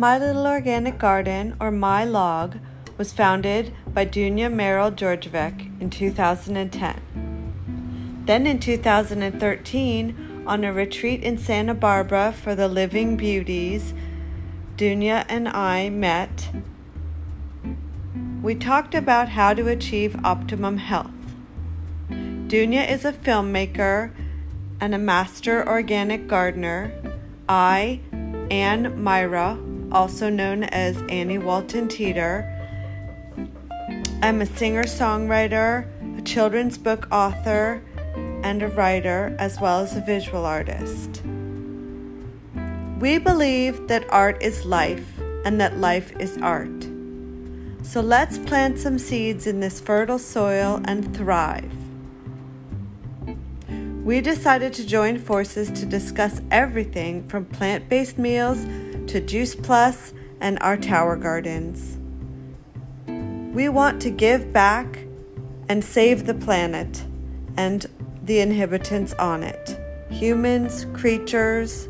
My Little Organic Garden, or My Log, was founded by Dunya Merrill Georgievic in 2010. Then in 2013, on a retreat in Santa Barbara for the Living Beauties, Dunya and I met. We talked about how to achieve optimum health. Dunya is a filmmaker and a master organic gardener. I, Ann Myra, also known as Annie Walton Teeter, I'm a singer songwriter, a children's book author, and a writer, as well as a visual artist. We believe that art is life and that life is art. So let's plant some seeds in this fertile soil and thrive. We decided to join forces to discuss everything from plant based meals to Juice Plus and our tower gardens. We want to give back and save the planet and the inhabitants on it humans, creatures.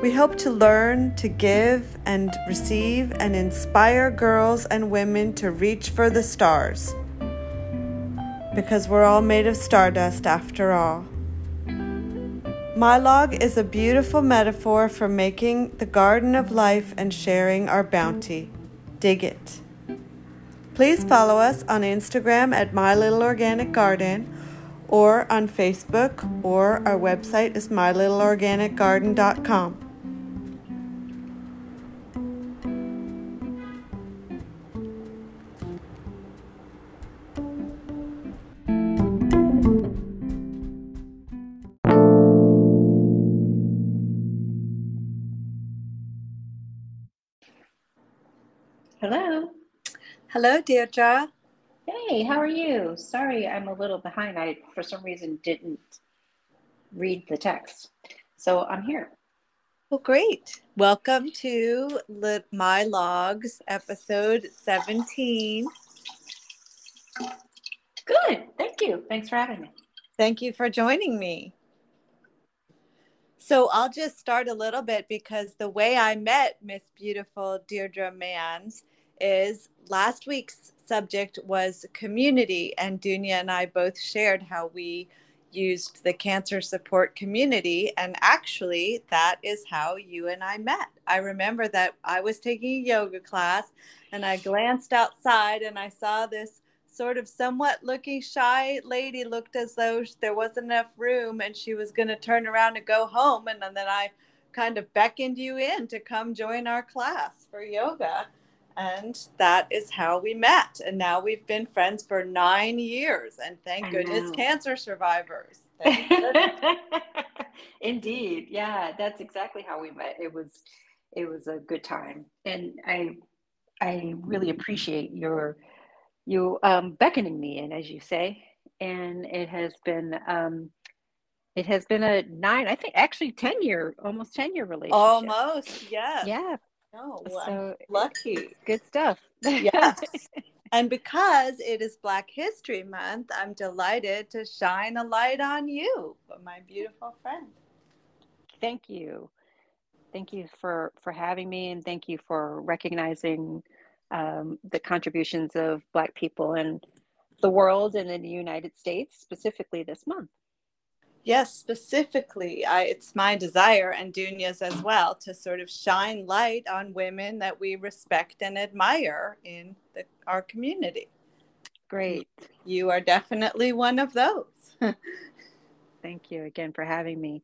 We hope to learn, to give and receive, and inspire girls and women to reach for the stars because we're all made of stardust after all. My log is a beautiful metaphor for making the garden of life and sharing our bounty. Dig it. Please follow us on Instagram at My Little Organic Garden or on Facebook, or our website is mylittleorganicgarden.com. Hello, Diedra. Hey, how are you? Sorry, I'm a little behind. I, for some reason, didn't read the text. So I'm here. Well, great. Welcome to My Logs, episode 17. Good. Thank you. Thanks for having me. Thank you for joining me. So I'll just start a little bit because the way I met Miss Beautiful Diedra Manns is last week's subject was community, and Dunya and I both shared how we used the cancer support community. And actually, that is how you and I met. I remember that I was taking a yoga class and I glanced outside and I saw this sort of somewhat looking shy lady looked as though there wasn't enough room and she was going to turn around and go home. And then I kind of beckoned you in to come join our class for yoga. And that is how we met. And now we've been friends for nine years. And thank I goodness, know. cancer survivors. Indeed. Yeah, that's exactly how we met. It was it was a good time. And I I really appreciate your you um, beckoning me in, as you say. And it has been um, it has been a nine, I think actually 10 year, almost 10 year relationship. Almost, yeah. Yeah, no, so lucky. Good stuff. yes. and because it is Black History Month, I'm delighted to shine a light on you, my beautiful friend. Thank you. Thank you for, for having me and thank you for recognizing um, the contributions of Black people in the world and in the United States, specifically this month. Yes, specifically, I, it's my desire and Dunya's as well to sort of shine light on women that we respect and admire in the, our community. Great. You are definitely one of those. Thank you again for having me.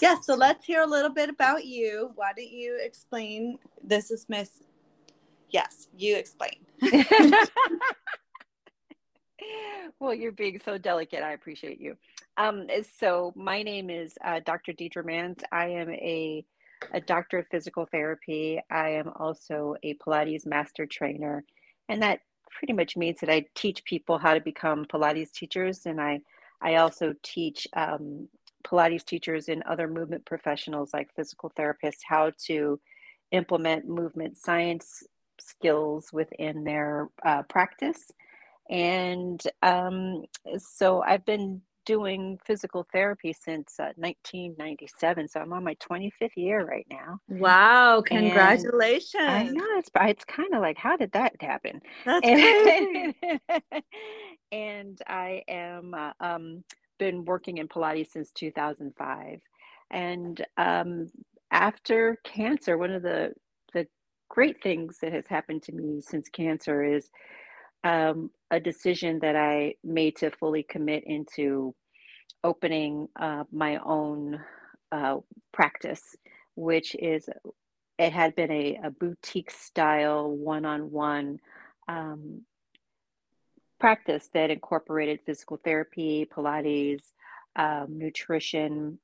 Yes, yeah, so let's hear a little bit about you. Why don't you explain? This is Miss. Yes, you explain. well, you're being so delicate. I appreciate you. Um, so my name is uh, Dr. Diedra Manns. I am a, a doctor of physical therapy. I am also a Pilates master trainer. And that pretty much means that I teach people how to become Pilates teachers. And I, I also teach um, Pilates teachers and other movement professionals like physical therapists how to implement movement science skills within their uh, practice. And um, so I've been doing physical therapy since uh, 1997. So I'm on my 25th year right now. Wow, congratulations. And I know it's, it's kind of like, how did that happen? That's and, and I am, uh, um, been working in Pilates since 2005. And um, after cancer, one of the, the great things that has happened to me since cancer is um, a decision that I made to fully commit into opening uh, my own uh, practice, which is it had been a, a boutique style one on one practice that incorporated physical therapy, Pilates, um, nutrition.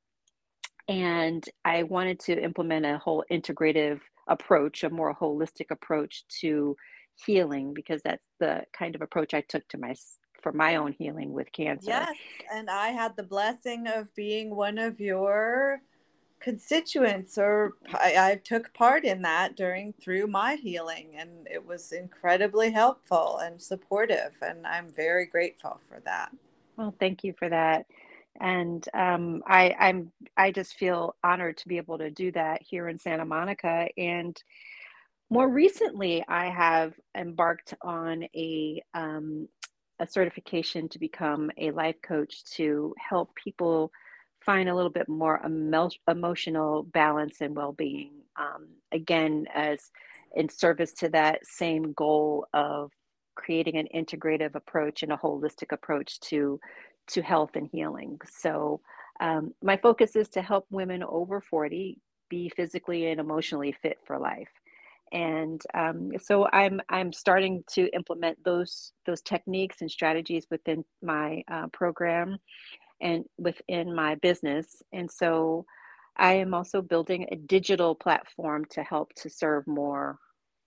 And I wanted to implement a whole integrative approach, a more holistic approach to healing because that's the kind of approach I took to my for my own healing with cancer. Yes, and I had the blessing of being one of your constituents or I, I, took part in that during through my healing and it was incredibly helpful and supportive and i'm very grateful for that well thank you for that and um, I, i'm i just feel honored to be able to do that here in santa monica and more recently, I have embarked on a um, a certification to become a life coach to help people find a little bit more emo- emotional balance and well-being. Um, again, as in service to that same goal of creating an integrative approach and a holistic approach to to health and healing. So um, my focus is to help women over 40 be physically and emotionally fit for life and um, so I'm I'm starting to implement those those techniques and strategies within my uh, program and within my business. And so I am also building a digital platform to help to serve more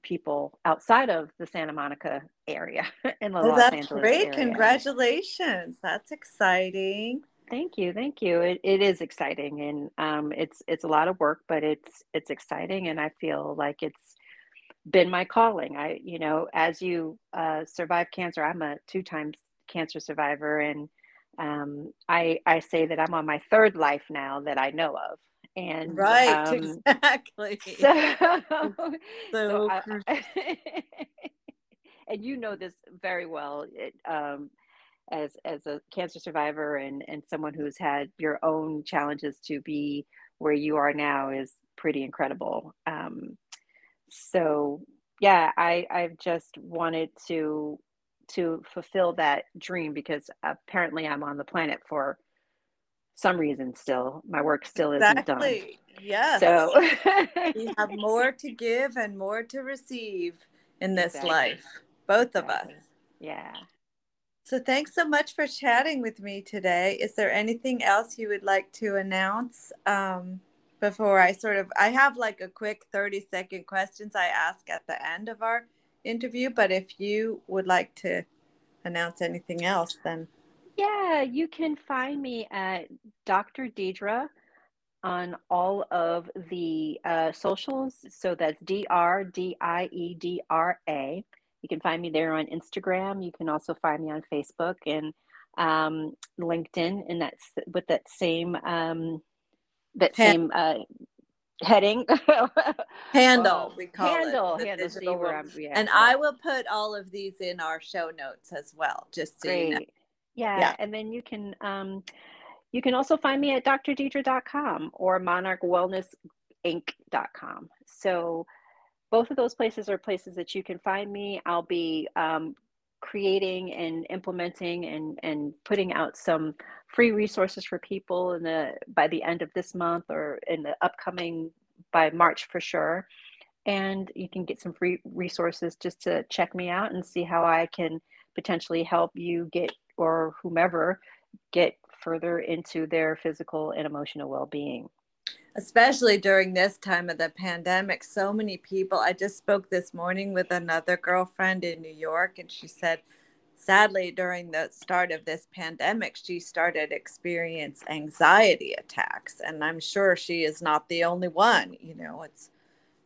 people outside of the Santa Monica area in the oh, Los that's Angeles great. area. Congratulations. That's exciting. Thank you, thank you. It, it is exciting, and um, it's it's a lot of work, but it's it's exciting, and I feel like it's been my calling. I, you know, as you uh, survive cancer, I'm a two times cancer survivor, and um, I I say that I'm on my third life now that I know of. And right, um, exactly. So, so, so I, and you know this very well. It, um, as as a cancer survivor and and someone who's had your own challenges to be where you are now is pretty incredible. Um, so yeah i i've just wanted to to fulfill that dream because apparently i'm on the planet for some reason still. My work still isn't done. Yes. So we have more to give and more to receive in this exactly. life both exactly. of us. Yeah. So thanks so much for chatting with me today. Is there anything else you would like to announce? Um, before I sort of I have like a quick 30 second questions I ask at the end of our interview, but if you would like to announce anything else then yeah, you can find me at Dr. Diedra on all of the uh, socials. So that's D R D I E D R A. You can find me there on Instagram. You can also find me on Facebook and um, LinkedIn, and that's with that same um, that same uh, heading handle we call handle it handle see where I'm, yeah, and I will put all of these in our show notes as well just so Great. you know. yeah. yeah and then you can um you can also find me at drdiedra.com or monarchwellnessinc.com so both of those places are places that you can find me i'll be um, creating and implementing and and putting out some free resources for people in the by the end of this month or in the upcoming by March for sure. And you can get some free resources just to check me out and see how I can potentially help you get or whomever get further into their physical and emotional well-being especially during this time of the pandemic so many people i just spoke this morning with another girlfriend in new york and she said sadly during the start of this pandemic she started experience anxiety attacks and i'm sure she is not the only one you know it's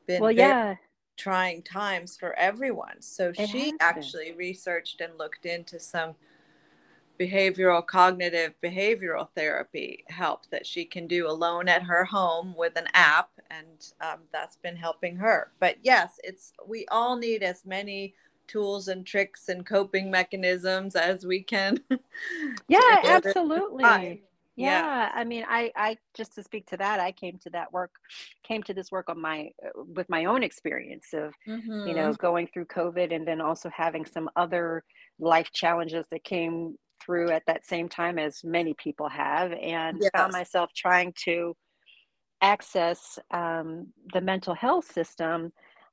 been well yeah. trying times for everyone. So it she actually researched and looked into some behavioral cognitive behavioral therapy help that she can do alone at her home with an app and um, that's been helping her but yes it's we all need as many tools and tricks and coping mechanisms as we can yeah absolutely yeah. yeah. i mean i i just to speak to that i came to that work came to this work on my with my own experience of mm-hmm. you know mm-hmm. going through covid and then also having some other life challenges that came through at that same time as many people have and yes. found myself trying to access um, the mental health system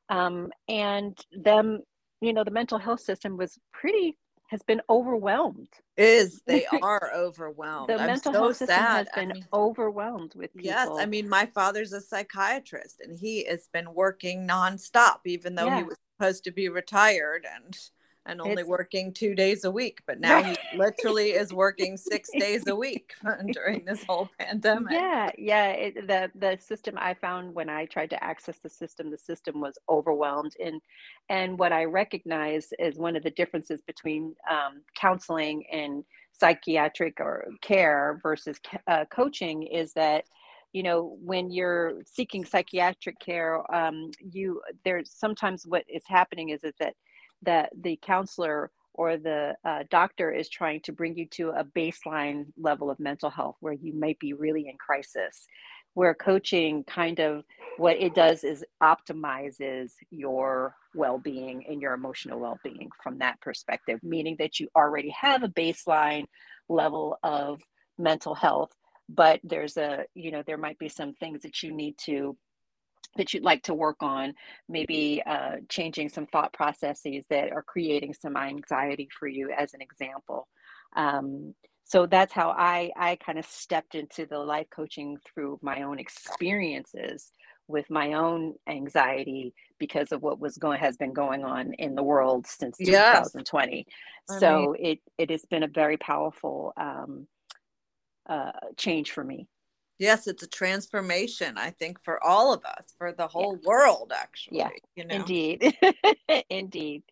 um, and them you know the mental health system was pretty has been overwhelmed is they are overwhelmed the I'm mental so health system sad. has been I mean, overwhelmed with people yes i mean my father's a psychiatrist and he has been working nonstop even though yeah. he was supposed to be retired and and only it's, working two days a week but now he literally is working six days a week during this whole pandemic. Yeah yeah it, the the system i found when i tried to access the system the system was overwhelmed and and what i recognize is one of the differences between um, counseling and psychiatric or care versus uh, coaching is that you know when you're seeking psychiatric care um, you there's sometimes what is happening is, is that that the counselor or the uh, doctor is trying to bring you to a baseline level of mental health where you might be really in crisis where coaching kind of what it does is optimizes your well-being and your emotional well-being from that perspective meaning that you already have a baseline level of mental health but there's a you know there might be some things that you need to that you'd like to work on, maybe uh, changing some thought processes that are creating some anxiety for you, as an example. Um, so that's how I I kind of stepped into the life coaching through my own experiences with my own anxiety because of what was going has been going on in the world since yes. 2020. so it it has been a very powerful um, uh, change for me. Yes, it's a transformation, I think, for all of us, for the whole yeah. world, actually. Yeah, you know? indeed. indeed.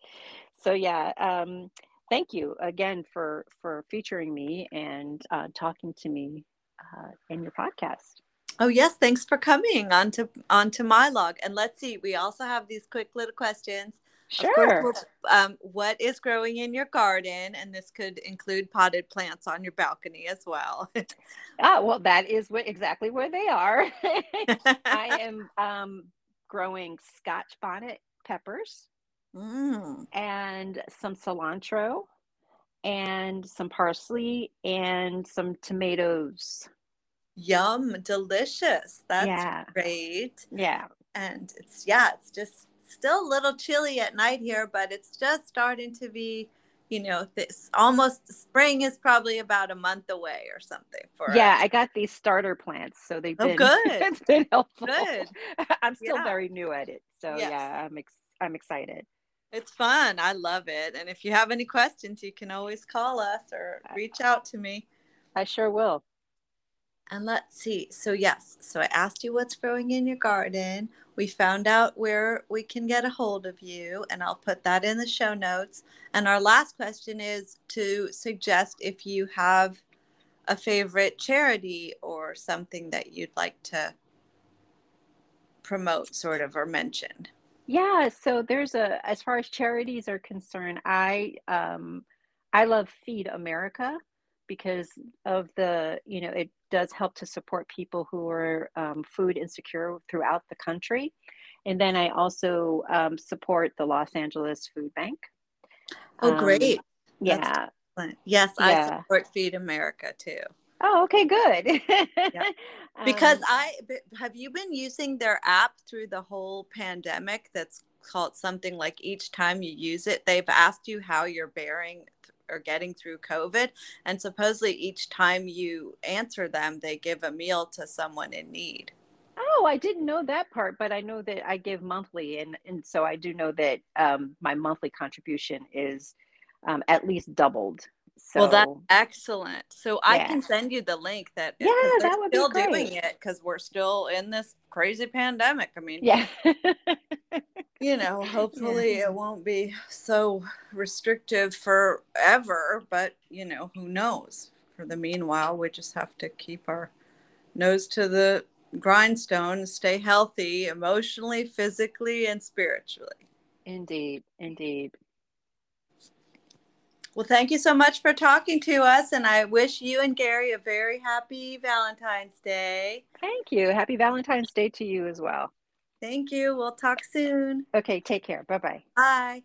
So, yeah, um, thank you again for, for featuring me and uh, talking to me uh, in your podcast. Oh yes, thanks for coming onto onto my log. And let's see, we also have these quick little questions. Sure. Course, um, what is growing in your garden? And this could include potted plants on your balcony as well. ah, well, that is what exactly where they are. I am um, growing Scotch bonnet peppers mm. and some cilantro and some parsley and some tomatoes. Yum, delicious. That's yeah. great. Yeah. And it's, yeah, it's just still a little chilly at night here, but it's just starting to be, you know, this almost spring is probably about a month away or something for Yeah, us. I got these starter plants, so they've oh, been oh, good. it's been helpful. Good. I'm still yeah. very new at it. So yes. yeah, I'm ex- I'm excited. It's fun. I love it. And if you have any questions, you can always call us or reach out to me. I sure will. And let's see. So, yes, so I asked you what's growing in your garden. We found out where we can get a hold of you, and I'll put that in the show notes. And our last question is to suggest if you have a favorite charity or something that you'd like to promote, sort of, or mention. Yeah, so there's a, as far as charities are concerned, I, um, I love Feed America because of the, you know, it does help to support people who are um, food insecure throughout the country. And then I also um, support the Los Angeles Food Bank. Oh, great. Um, yeah. Yes, I support Feed America too. Oh, okay, good. yeah. Because um, I have you been using their app through the whole pandemic that's called something like each time you use it, they've asked you how you're bearing or getting through COVID. And supposedly each time you answer them, they give a meal to someone in need. Oh, I didn't know that part, but I know that I give monthly, and and so I do know that um, my monthly contribution is um, at least doubled. So, well, that's excellent. So yeah. I can send you the link that yeah, that would still be doing it because we're still in this crazy pandemic. I mean, yeah. you know, hopefully yeah. it won't be so restrictive forever, but you know, who knows? For the meanwhile, we just have to keep our nose to the grindstone, stay healthy emotionally, physically, and spiritually. Indeed, indeed. Well, thank you so much for talking to us, and I wish you and Gary a very happy Valentine's Day. Thank you. Happy Valentine's Day to you as well. Thank you. We'll talk soon. Okay, take care. Bye-bye. Bye.